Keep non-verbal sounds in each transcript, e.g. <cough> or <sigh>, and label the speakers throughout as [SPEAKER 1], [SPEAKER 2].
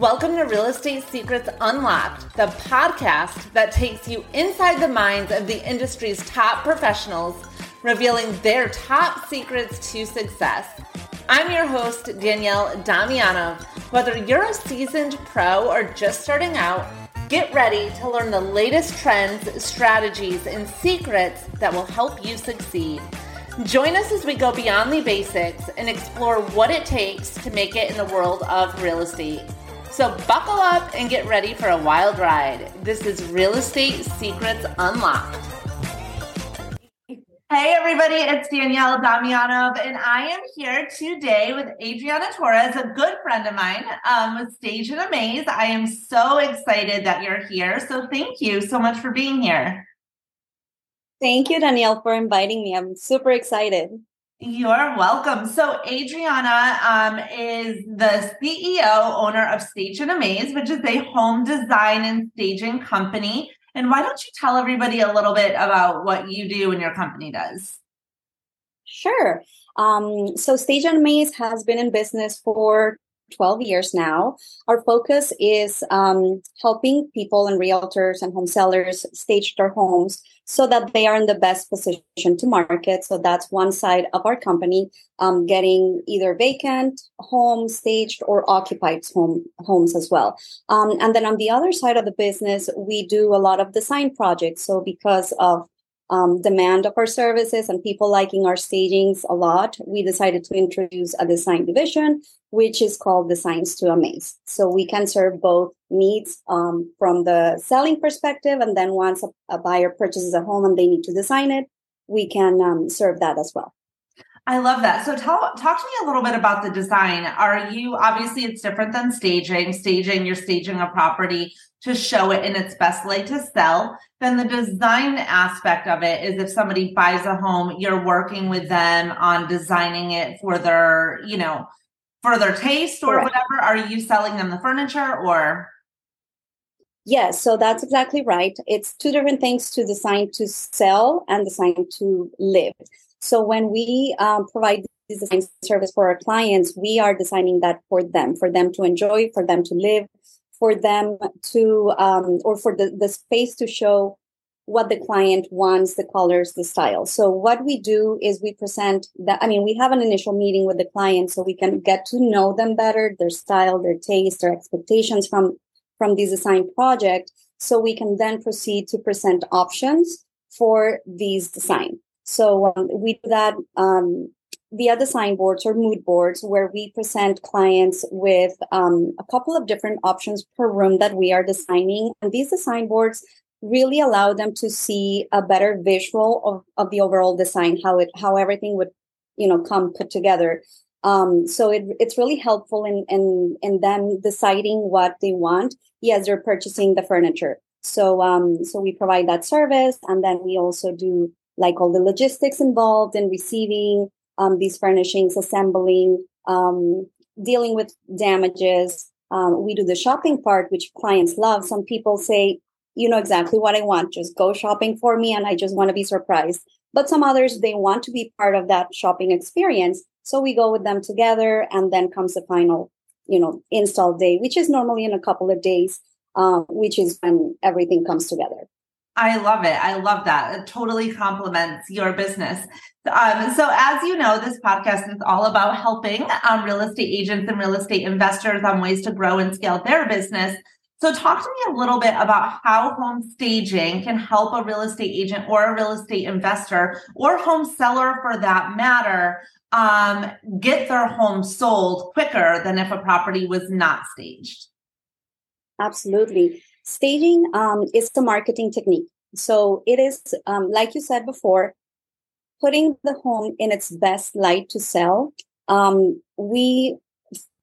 [SPEAKER 1] Welcome to Real Estate Secrets Unlocked, the podcast that takes you inside the minds of the industry's top professionals, revealing their top secrets to success. I'm your host, Danielle Damianov. Whether you're a seasoned pro or just starting out, get ready to learn the latest trends, strategies, and secrets that will help you succeed. Join us as we go beyond the basics and explore what it takes to make it in the world of real estate. So, buckle up and get ready for a wild ride. This is Real Estate Secrets Unlocked. Hey, everybody, it's Danielle Damianov, and I am here today with Adriana Torres, a good friend of mine um, with Stage and Amaze. I am so excited that you're here. So, thank you so much for being here.
[SPEAKER 2] Thank you, Danielle, for inviting me. I'm super excited.
[SPEAKER 1] You're welcome. So, Adriana um, is the CEO, owner of Stage and Amaze, which is a home design and staging company. And why don't you tell everybody a little bit about what you do and your company does?
[SPEAKER 2] Sure. Um, so, Stage and Amaze has been in business for 12 years now. Our focus is um, helping people and realtors and home sellers stage their homes so that they are in the best position to market. So that's one side of our company, um, getting either vacant homes staged or occupied home homes as well. Um, and then on the other side of the business, we do a lot of design projects. So because of um, demand of our services and people liking our stagings a lot, we decided to introduce a design division, which is called the Science to Amaze. So we can serve both needs um, from the selling perspective, and then once a, a, buyer purchases a home and they need to design it, we can um, serve that as well.
[SPEAKER 1] I love that. So tell talk to me a little bit about the design. Are you obviously it's different than staging. Staging, you're staging a property to show it in its best light to sell. Then the design aspect of it is if somebody buys a home, you're working with them on designing it for their, you know, for their taste or Correct. whatever. Are you selling them the furniture or
[SPEAKER 2] Yes, so that's exactly right. It's two different things to design to sell and design to live. So when we um, provide this design service for our clients, we are designing that for them, for them to enjoy, for them to live, for them to, um, or for the, the space to show what the client wants, the colors, the style. So what we do is we present that. I mean, we have an initial meeting with the client so we can get to know them better, their style, their taste, their expectations from, from this design project. So we can then proceed to present options for these design. So um, we do that um, via design boards or mood boards where we present clients with um, a couple of different options per room that we are designing. And these design boards really allow them to see a better visual of, of the overall design, how it how everything would, you know, come put together. Um, so it, it's really helpful in, in in them deciding what they want. Yes, they're purchasing the furniture. So um, so we provide that service, and then we also do like all the logistics involved in receiving um, these furnishings, assembling, um, dealing with damages. Um, we do the shopping part, which clients love. Some people say, you know exactly what I want. Just go shopping for me, and I just want to be surprised. But some others, they want to be part of that shopping experience. So we go with them together, and then comes the final, you know, install day, which is normally in a couple of days, uh, which is when everything comes together.
[SPEAKER 1] I love it. I love that. It totally complements your business. Um, so, as you know, this podcast is all about helping um, real estate agents and real estate investors on ways to grow and scale their business. So, talk to me a little bit about how home staging can help a real estate agent or a real estate investor or home seller for that matter um, get their home sold quicker than if a property was not staged.
[SPEAKER 2] Absolutely. Staging um, is a marketing technique. So it is, um, like you said before, putting the home in its best light to sell. Um, we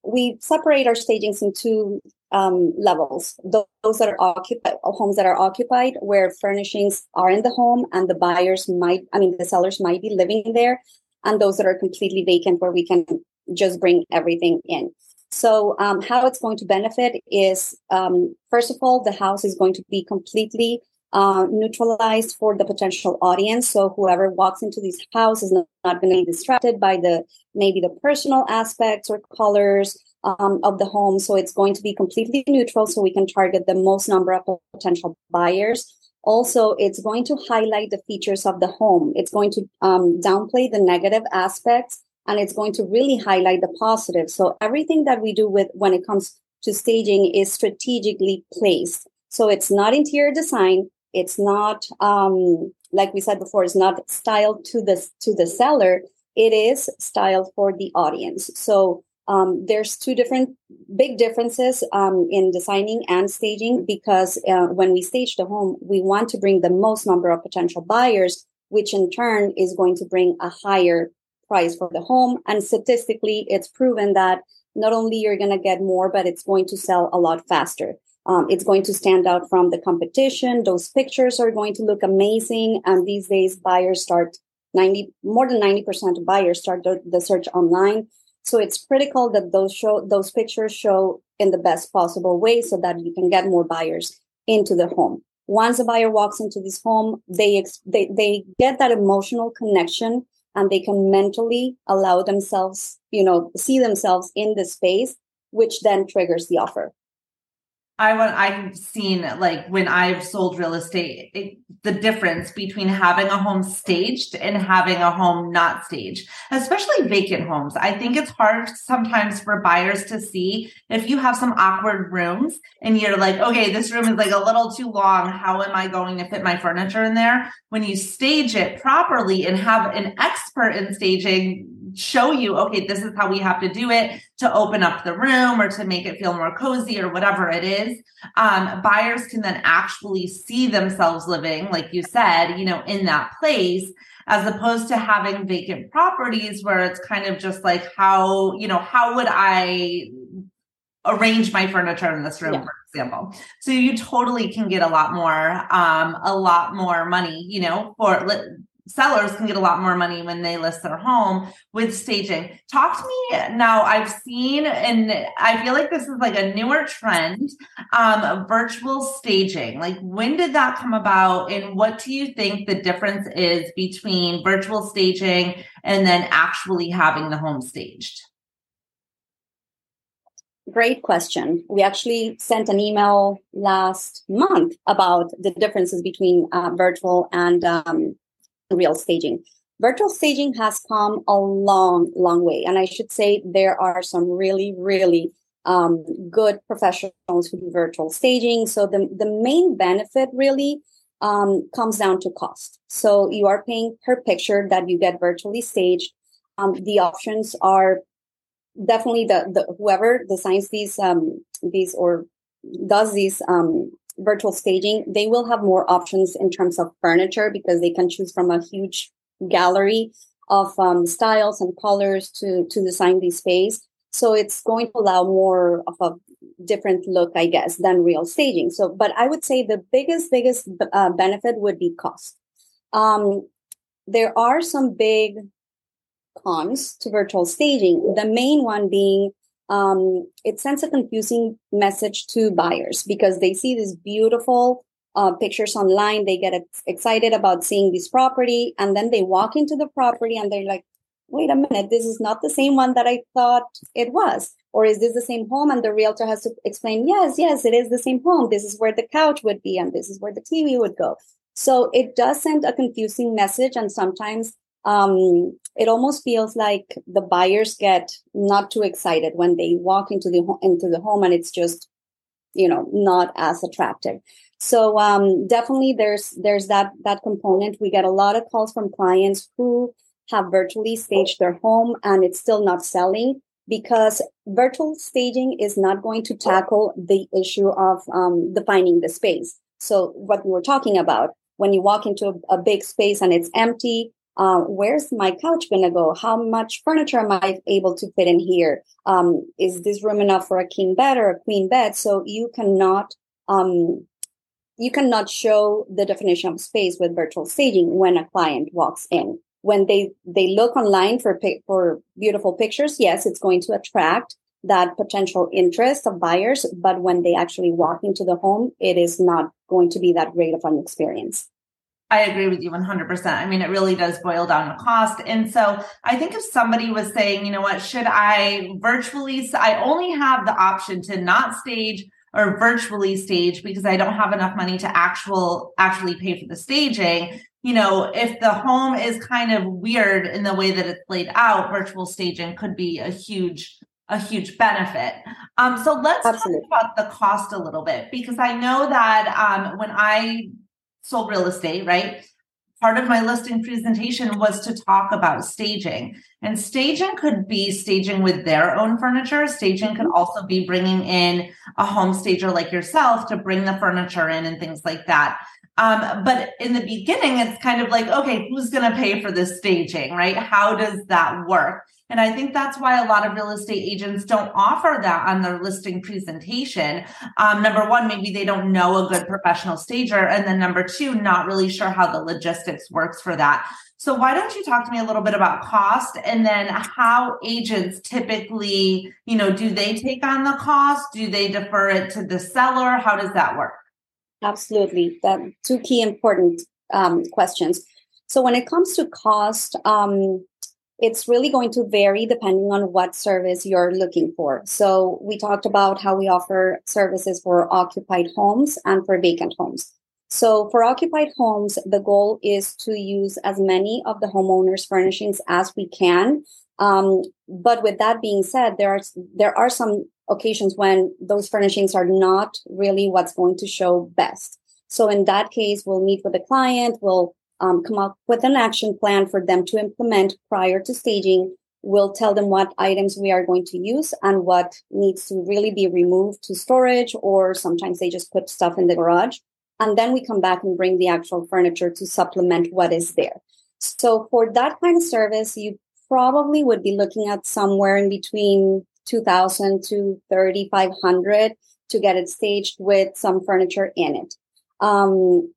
[SPEAKER 2] we separate our stagings into um, levels. Those that are occupied, homes that are occupied, where furnishings are in the home and the buyers might, I mean, the sellers might be living there, and those that are completely vacant, where we can just bring everything in. So, um, how it's going to benefit is, um, first of all, the house is going to be completely uh, neutralized for the potential audience. So, whoever walks into this house is not, not going to be distracted by the maybe the personal aspects or colors um, of the home. So it's going to be completely neutral so we can target the most number of potential buyers. Also, it's going to highlight the features of the home. It's going to um, downplay the negative aspects and it's going to really highlight the positive. So everything that we do with when it comes to staging is strategically placed. So it's not interior design. It's not, um, like we said before, it's not styled to the to the seller. It is styled for the audience. So um, there's two different big differences um, in designing and staging because uh, when we stage the home, we want to bring the most number of potential buyers, which in turn is going to bring a higher price for the home. And statistically, it's proven that not only you're going to get more, but it's going to sell a lot faster. Um, it's going to stand out from the competition. Those pictures are going to look amazing. And these days, buyers start 90, more than 90% of buyers start the, the search online. So it's critical that those show, those pictures show in the best possible way so that you can get more buyers into the home. Once a buyer walks into this home, they, they, they get that emotional connection and they can mentally allow themselves, you know, see themselves in the space, which then triggers the offer.
[SPEAKER 1] I want I've seen like when I've sold real estate it, the difference between having a home staged and having a home not staged especially vacant homes. I think it's hard sometimes for buyers to see if you have some awkward rooms and you're like okay this room is like a little too long. How am I going to fit my furniture in there? When you stage it properly and have an expert in staging show you, okay, this is how we have to do it to open up the room or to make it feel more cozy or whatever it is. Um, buyers can then actually see themselves living, like you said, you know, in that place as opposed to having vacant properties where it's kind of just like how, you know, how would I arrange my furniture in this room, yeah. for example. So you totally can get a lot more, um, a lot more money, you know, for sellers can get a lot more money when they list their home with staging. Talk to me now. I've seen, and I feel like this is like a newer trend, um, virtual staging. Like, when did that come about, and what do you think the difference is between virtual staging and then actually having the home staged?
[SPEAKER 2] Great question. We actually sent an email last month about the differences between uh, virtual and um, real staging. Virtual staging has come a long, long way. And I should say there are some really, really um, good professionals who do virtual staging. So the, the main benefit really um, comes down to cost. So you are paying per picture that you get virtually staged. Um, the options are definitely the, the whoever designs these um, these or does these um, virtual staging, they will have more options in terms of furniture because they can choose from a huge gallery of um, styles and colors to to design the space. So it's going to allow more of a different look, I guess, than real staging. So, but I would say the biggest biggest uh, benefit would be cost. Um, there are some big cons to virtual staging. The main one being um, it sends a confusing message to buyers because they see these beautiful uh, pictures online. They get excited about seeing this property, and then they walk into the property and they're like, wait a minute, this is not the same one that I thought it was. Or is this the same home? And the realtor has to explain, yes, yes, it is the same home. This is where the couch would be, and this is where the TV would go. So it does send a confusing message. And sometimes um, it almost feels like the buyers get not too excited when they walk into the into the home and it's just you know not as attractive. So um, definitely there's there's that that component. We get a lot of calls from clients who have virtually staged their home and it's still not selling because virtual staging is not going to tackle the issue of um, defining the space. So what we were talking about when you walk into a, a big space and it's empty uh, where's my couch going to go? How much furniture am I able to fit in here? Um, is this room enough for a king bed or a queen bed? So you cannot, um, you cannot show the definition of space with virtual staging when a client walks in. When they, they look online for, for beautiful pictures, yes, it's going to attract that potential interest of buyers. But when they actually walk into the home, it is not going to be that great of an experience.
[SPEAKER 1] I agree with you 100%. I mean, it really does boil down to cost. And so I think if somebody was saying, you know what, should I virtually, I only have the option to not stage or virtually stage because I don't have enough money to actual actually pay for the staging. You know, if the home is kind of weird in the way that it's laid out, virtual staging could be a huge a huge benefit. Um, so let's Absolutely. talk about the cost a little bit because I know that um, when I sold real estate, right? Part of my listing presentation was to talk about staging. And staging could be staging with their own furniture. Staging could also be bringing in a home stager like yourself to bring the furniture in and things like that. Um, but in the beginning, it's kind of like, okay, who's going to pay for this staging, right? How does that work? And I think that's why a lot of real estate agents don't offer that on their listing presentation. Um, number one, maybe they don't know a good professional stager. And then number two, not really sure how the logistics works for that. So why don't you talk to me a little bit about cost and then how agents typically, you know, do they take on the cost? Do they defer it to the seller? How does that work?
[SPEAKER 2] Absolutely. That two key important um, questions. So when it comes to cost, um, it's really going to vary depending on what service you're looking for. So we talked about how we offer services for occupied homes and for vacant homes. So for occupied homes, the goal is to use as many of the homeowner's furnishings as we can. Um, but with that being said, there are there are some occasions when those furnishings are not really what's going to show best. So in that case, we'll meet with the client, we'll um, come up with an action plan for them to implement prior to staging. We'll tell them what items we are going to use and what needs to really be removed to storage, or sometimes they just put stuff in the garage. And then we come back and bring the actual furniture to supplement what is there. So for that kind of service, you probably would be looking at somewhere in between 2000 to 3500 to get it staged with some furniture in it. Um,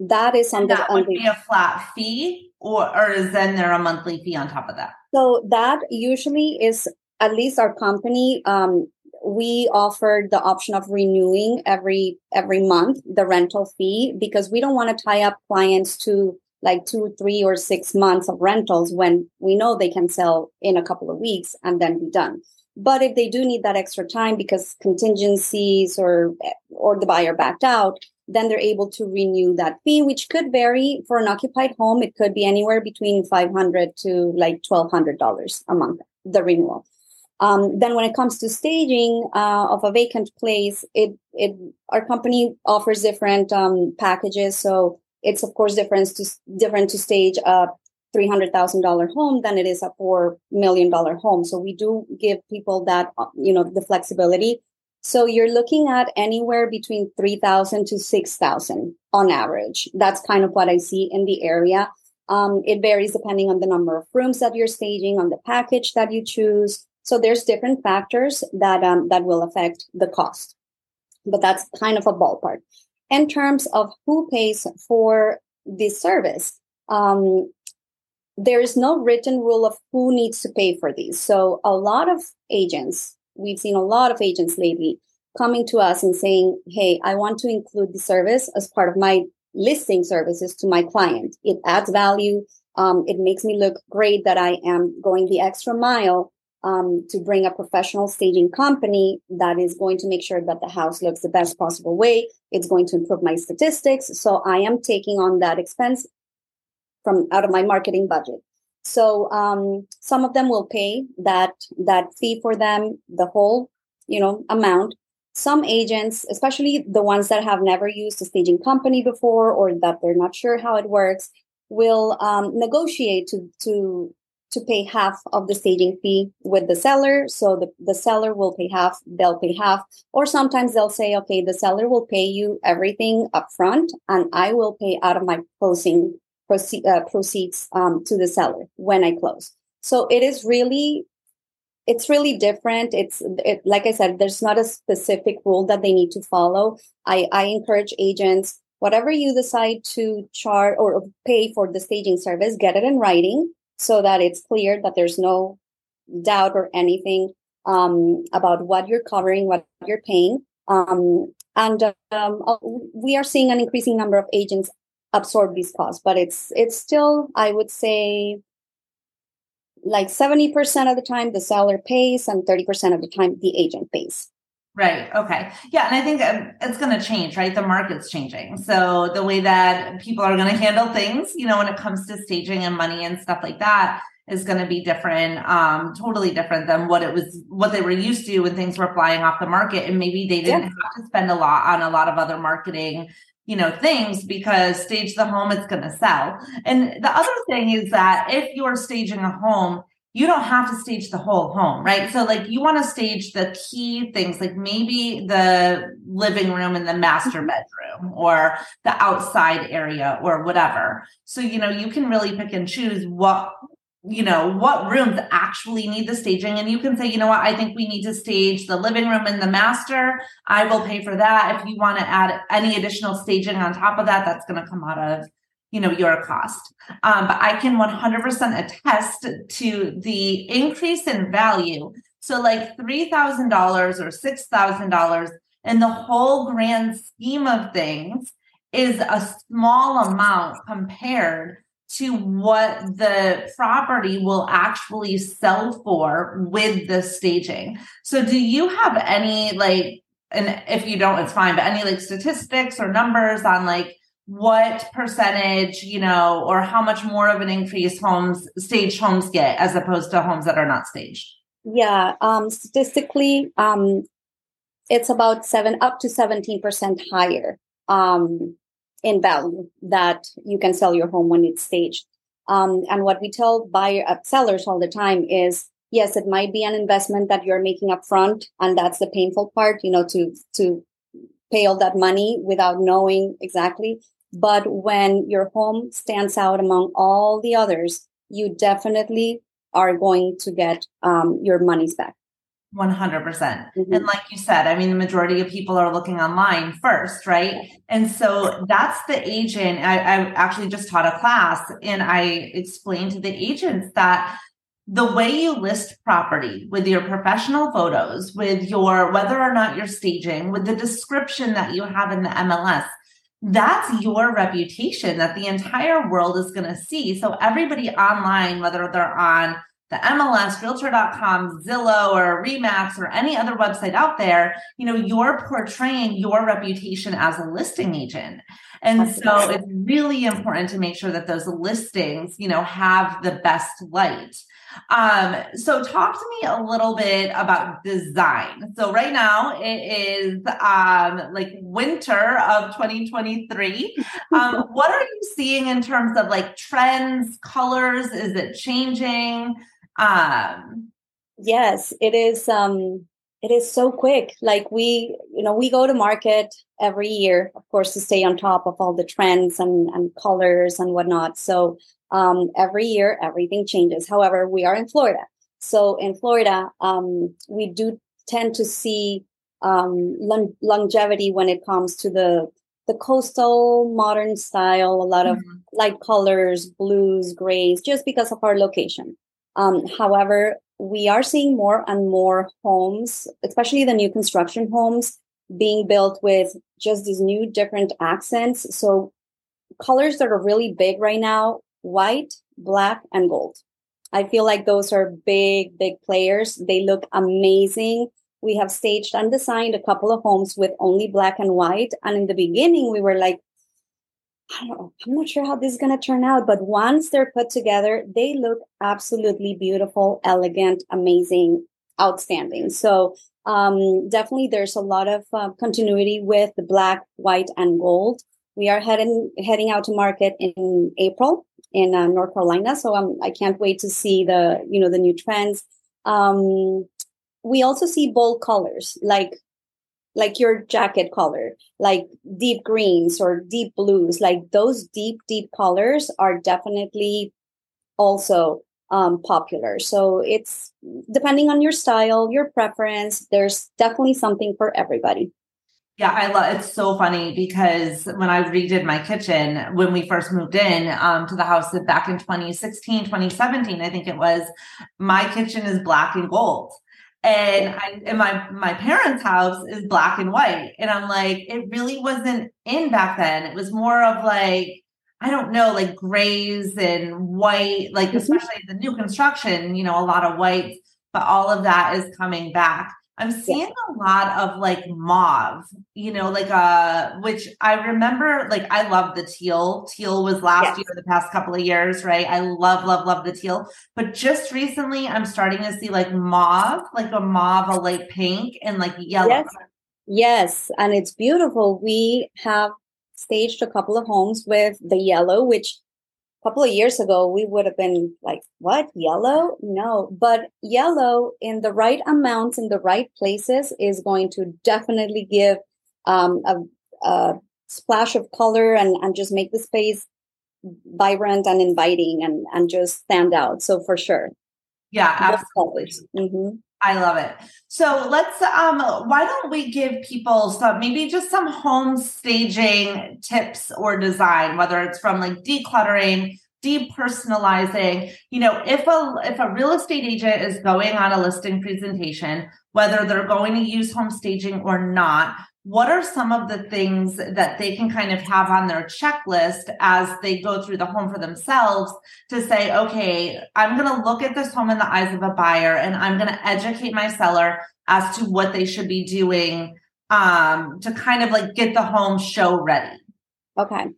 [SPEAKER 2] that is
[SPEAKER 1] something that would be a flat fee or or is then there a monthly fee on top of that?
[SPEAKER 2] So that usually is at least our company um, we offer the option of renewing every every month the rental fee because we don't want to tie up clients to like two three or six months of rentals when we know they can sell in a couple of weeks and then be done. But if they do need that extra time because contingencies or or the buyer backed out then they're able to renew that fee, which could vary for an occupied home. It could be anywhere between 500 to like $1,200 a month, the renewal. Um, then when it comes to staging uh, of a vacant place, it, it, our company offers different um, packages. So it's of course different to, different to stage a $300,000 home than it is a $4 million home. So we do give people that, uh, you know, the flexibility so you're looking at anywhere between 3,000 to 6,000 on average. That's kind of what I see in the area. Um, it varies depending on the number of rooms that you're staging, on the package that you choose. So there's different factors that um, that will affect the cost, but that's kind of a ballpark. In terms of who pays for this service, um, there is no written rule of who needs to pay for these. So a lot of agents we've seen a lot of agents lately coming to us and saying, Hey, I want to include the service as part of my listing services to my client. It adds value. Um, it makes me look great that I am going the extra mile um, to bring a professional staging company that is going to make sure that the house looks the best possible way. It's going to improve my statistics. So I am taking on that expense from out of my marketing budget. So um, some of them will pay that that fee for them, the whole you know amount. Some agents, especially the ones that have never used a staging company before or that they're not sure how it works, will um, negotiate to to to pay half of the staging fee with the seller. So the, the seller will pay half, they'll pay half. Or sometimes they'll say, okay, the seller will pay you everything up front and I will pay out of my closing uh, proceeds um, to the seller when I close. So it is really, it's really different. It's it, like I said, there's not a specific rule that they need to follow. I, I encourage agents, whatever you decide to charge or pay for the staging service, get it in writing so that it's clear that there's no doubt or anything um, about what you're covering, what you're paying. Um, and um, we are seeing an increasing number of agents absorb these costs. But it's it's still, I would say, like 70% of the time the seller pays and 30% of the time the agent pays.
[SPEAKER 1] Right. Okay. Yeah. And I think um, it's going to change, right? The market's changing. So the way that people are going to handle things, you know, when it comes to staging and money and stuff like that is going to be different, um, totally different than what it was, what they were used to when things were flying off the market. And maybe they didn't yeah. have to spend a lot on a lot of other marketing you know things because stage the home it's going to sell. And the other thing is that if you're staging a home you don't have to stage the whole home right? So like you want to stage the key things like maybe the living room and the master bedroom or the outside area or whatever. So you know you can really pick and choose what you know what rooms actually need the staging. And you can say you know what i think we need to stage the living room and the master. I will pay for that. If you want to add any additional staging on top of that that's going to come out of you know your cost. Um, but i can 100% attest to the increase in value. So like $3000 or $6000 in the whole grand scheme of things is a small amount compared to what the property will actually sell for with the staging. So do you have any like and if you don't it's fine but any like statistics or numbers on like what percentage, you know, or how much more of an increase homes staged homes get as opposed to homes that are not staged?
[SPEAKER 2] Yeah, um statistically um it's about 7 up to 17% higher. Um in value that you can sell your home when it's staged. Um, and what we tell buyer uh, sellers all the time is, yes, it might be an investment that you're making up front, and that's the painful part, you know, to to pay all that money without knowing exactly. But when your home stands out among all the others, you definitely are going to get um, your monies back.
[SPEAKER 1] 100%. percent mm hmm And like you said, I mean, the majority of people are looking online first, right? And so that's the agent. I, I actually just taught a class and I explained to the agents that the way you list property with your professional photos, with your whether or not you're staging, with the description that you have in the MLS, that's your reputation that the entire world is going to see. So everybody online, whether they're on the MLS, realtor.com, Zillow, or Remax, or any other website out there, you know, you're portraying your reputation as a listing agent. And so it's really important to make sure that those listings, you know, have the best light. Um, so talk to me a little bit about design. So right now it is um like winter of 2023. Um, <laughs> what are you seeing in terms of like trends, colors? Is it changing? Um,
[SPEAKER 2] yes, it is. Um, it is so quick. Like we, you know, we go to market every year, of course, to stay on top of all the trends and, and colors and whatnot. So um, every year, everything changes. However, we are in Florida. So in Florida, um, we do tend to see um, long- longevity when it comes to the the coastal modern style. A lot of mm-hmm. light colors, blues, grays, just because of our location. Um, however, we are seeing more and more homes, especially the new construction homes, being built with just these new different accents. So, colors that are really big right now white, black, and gold. I feel like those are big, big players. They look amazing. We have staged and designed a couple of homes with only black and white. And in the beginning, we were like, I don't know, I'm not sure how this is going to turn out, but once they're put together, they look absolutely beautiful, elegant, amazing, outstanding. So, um, definitely there's a lot of uh, continuity with the black, white, and gold. We are heading heading out to market in April in uh, North Carolina, so um, I can't wait to see the you know the new trends. Um, we also see bold colors like like your jacket color, like deep greens or deep blues, like those deep, deep colors are definitely also um, popular. So it's depending on your style, your preference, there's definitely something for everybody.
[SPEAKER 1] Yeah, I love it's so funny because when I redid my kitchen when we first moved in um, to the house back in 2016, 2017, I think it was, my kitchen is black and gold and I and my my parents' house is black and white. And I'm like, it really wasn't in back then. It was more of like I don't know, like grays and white, like mm-hmm. especially the new construction, you know, a lot of whites, but all of that is coming back. I'm seeing yeah. a lot of like mauve, you know, like uh which I remember like I love the teal. Teal was last yes. year, the past couple of years, right? I love, love, love the teal. But just recently I'm starting to see like mauve, like a mauve, a light pink, and like yellow.
[SPEAKER 2] Yes. Yes, and it's beautiful. We have staged a couple of homes with the yellow, which a couple of years ago we would have been like, what? Yellow? No. But yellow in the right amounts in the right places is going to definitely give um, a, a splash of color and, and just make the space vibrant and inviting and, and just stand out. So for sure.
[SPEAKER 1] Yeah, absolutely. Mm-hmm. I love it. So let's um why don't we give people some maybe just some home staging tips or design, whether it's from like decluttering, depersonalizing. You know, if a if a real estate agent is going on a listing presentation, whether they're going to use home staging or not, what are some of the things that they can kind of have on their checklist as they go through the home for themselves to say, okay, I'm going to look at this home in the eyes of a buyer and I'm going to educate my seller as to what they should be doing um, to kind of like get the home show ready?
[SPEAKER 2] Okay.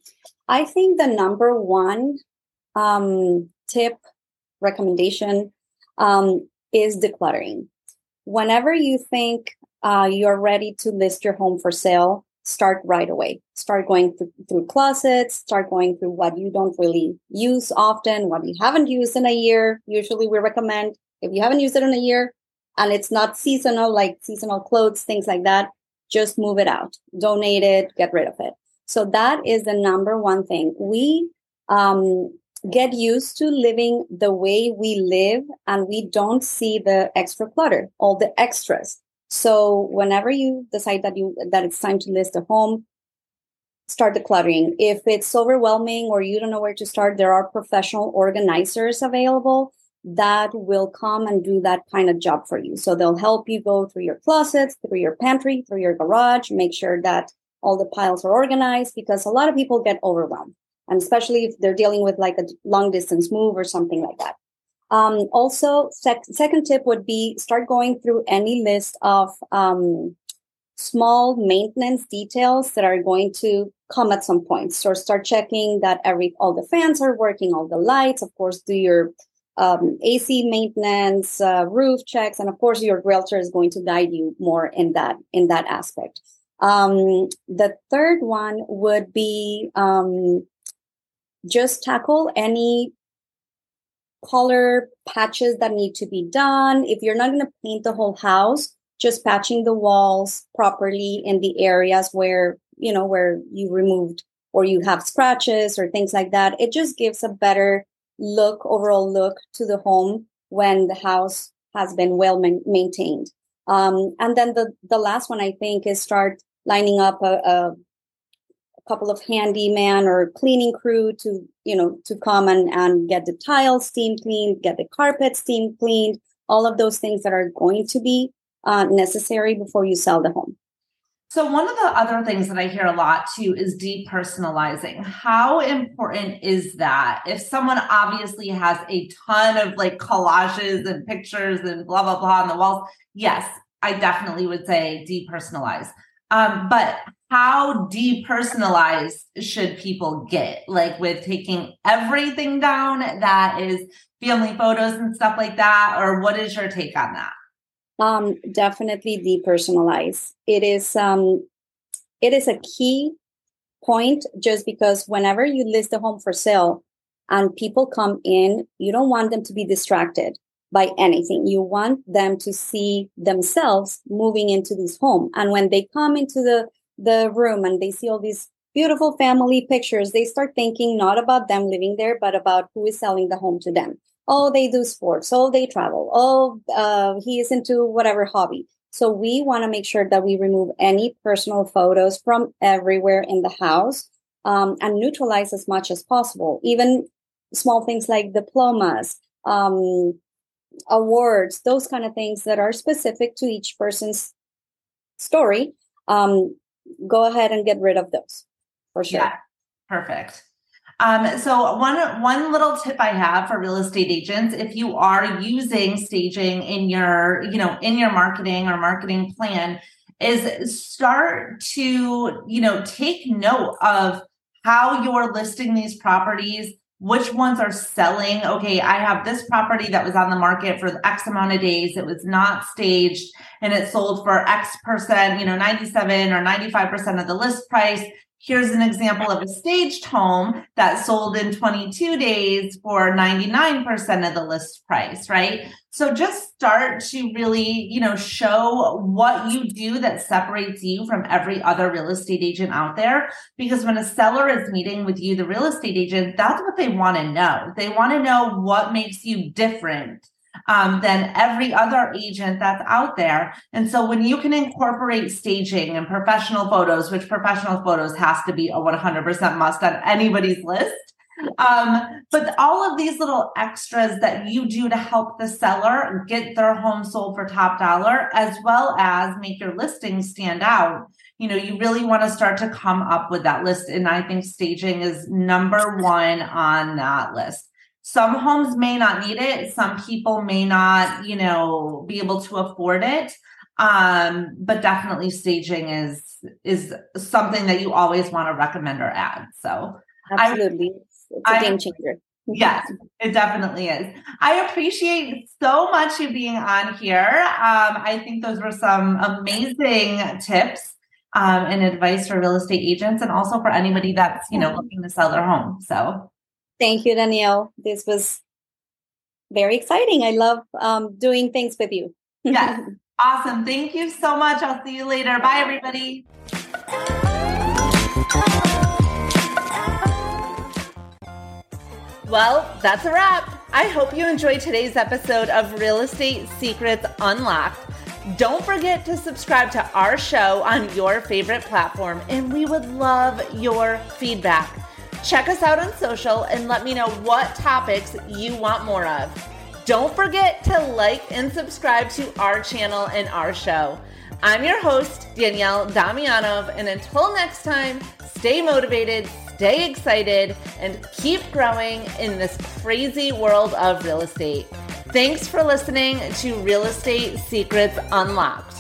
[SPEAKER 2] I think the number one um, tip recommendation um, is decluttering. Whenever you think uh, you're ready to list your home for sale, start right away. Start going through, through closets, start going through what you don't really use often, what you haven't used in a year. Usually we recommend if you haven't used it in a year and it's not seasonal, like seasonal clothes, things like that, just move it out, donate it, get rid of it. So that is the number one thing. We um, get used to living the way we live and we don't see the extra clutter, all the extras. So whenever you decide that you that it's time to list a home, start decluttering. If it's overwhelming or you don't know where to start, there are professional organizers available that will come and do that kind of job for you. So they'll help you go through your closets, through your pantry, through your garage, make sure that all the piles are organized because a lot of people get overwhelmed. And especially if they're dealing with like a long distance move or something like that. Um, also, sec- second tip would be start going through any list of um, small maintenance details that are going to come at some point. So start checking that every all the fans are working, all the lights. Of course, do your um, AC maintenance, uh, roof checks, and of course, your realtor is going to guide you more in that in that aspect. Um, the third one would be um, just tackle any color patches that need to be done. If you're not going to paint the whole house, just patching the walls properly in the areas where, you know, where you removed or you have scratches or things like that. It just gives a better look, overall look to the home when the house has been well man- maintained. Um, and then the, the last one I think is start lining up a, a couple of handyman or cleaning crew to you know to come and, and get the tiles steam cleaned get the carpet steam cleaned all of those things that are going to be uh, necessary before you sell the home
[SPEAKER 1] so one of the other things that I hear a lot too is depersonalizing. How important is that? If someone obviously has a ton of like collages and pictures and blah blah blah on the walls, yes, I definitely would say depersonalize. Um, but how depersonalized should people get? Like with taking everything down that is family photos and stuff like that, or what is your take on that?
[SPEAKER 2] Um, definitely depersonalize. It is um, it is a key point just because whenever you list a home for sale and people come in, you don't want them to be distracted by anything. You want them to see themselves moving into this home. And when they come into the, the room and they see all these beautiful family pictures, they start thinking not about them living there, but about who is selling the home to them. Oh, they do sports. Oh, they travel. Oh, uh, he is into whatever hobby. So we want to make sure that we remove any personal photos from everywhere in the house um, and neutralize as much as possible. Even small things like diplomas, um, awards, those kind of things that are specific to each person's story, um, go ahead and get rid of those for sure. Yeah,
[SPEAKER 1] perfect. Um, so one one little tip I have for real estate agents, if you are using staging in your, you know, in your marketing or marketing plan, is start to, you know, take note of how you're listing these properties which ones are selling. Okay, I have this property that was on the market for X amount of days. It was not staged and it sold for X percent, you know, 97 or 95% of the list price here's an example of a staged home that sold in 22 days for 99% of the list price right? So just start to really you know show what you do that separates you from every other real estate agent out there. Because when a seller is meeting with you the real estate agent that's what they want to know. They want to know what makes you different um, than every other agent that's out there. And so when you can incorporate staging and professional photos, which professional photos has to be a 100% must on anybody's list. Um, but all of these little extras that you do to help the seller get their home sold for top dollar, as well as make your listing stand out, you know, you really want to start to come up with that list. And I think staging is number one on that list some homes may not need it. Some people may not you know be able to afford it. Um but definitely staging is is something that you always want to recommend or add. So
[SPEAKER 2] absolutely. I, it's a game changer.
[SPEAKER 1] Yes <laughs> it definitely is. I appreciate so much you being on here. Um i think those were some amazing tips um, and advice for real estate agents and also for anybody that's you know looking to sell their home. So
[SPEAKER 2] Thank you, Danielle. This was very exciting. I love um, doing things with you.
[SPEAKER 1] yes. <laughs> Awesome. Thank you so much. I'll see you later. Bye, everybody. Well, that's a wrap. I hope you enjoyed today's episode of Real Estate Secrets Unlocked. Don't forget to subscribe to our show on your favorite platform, and we would love your feedback. Check us out on social and let me know what topics you want more of. Don't forget to like and subscribe to our channel and our show. I'm your host, Danielle Damianov, and until next time, stay motivated, stay excited, and keep growing in this crazy world of real estate. Thanks for listening to Real Estate Secrets Unlocked.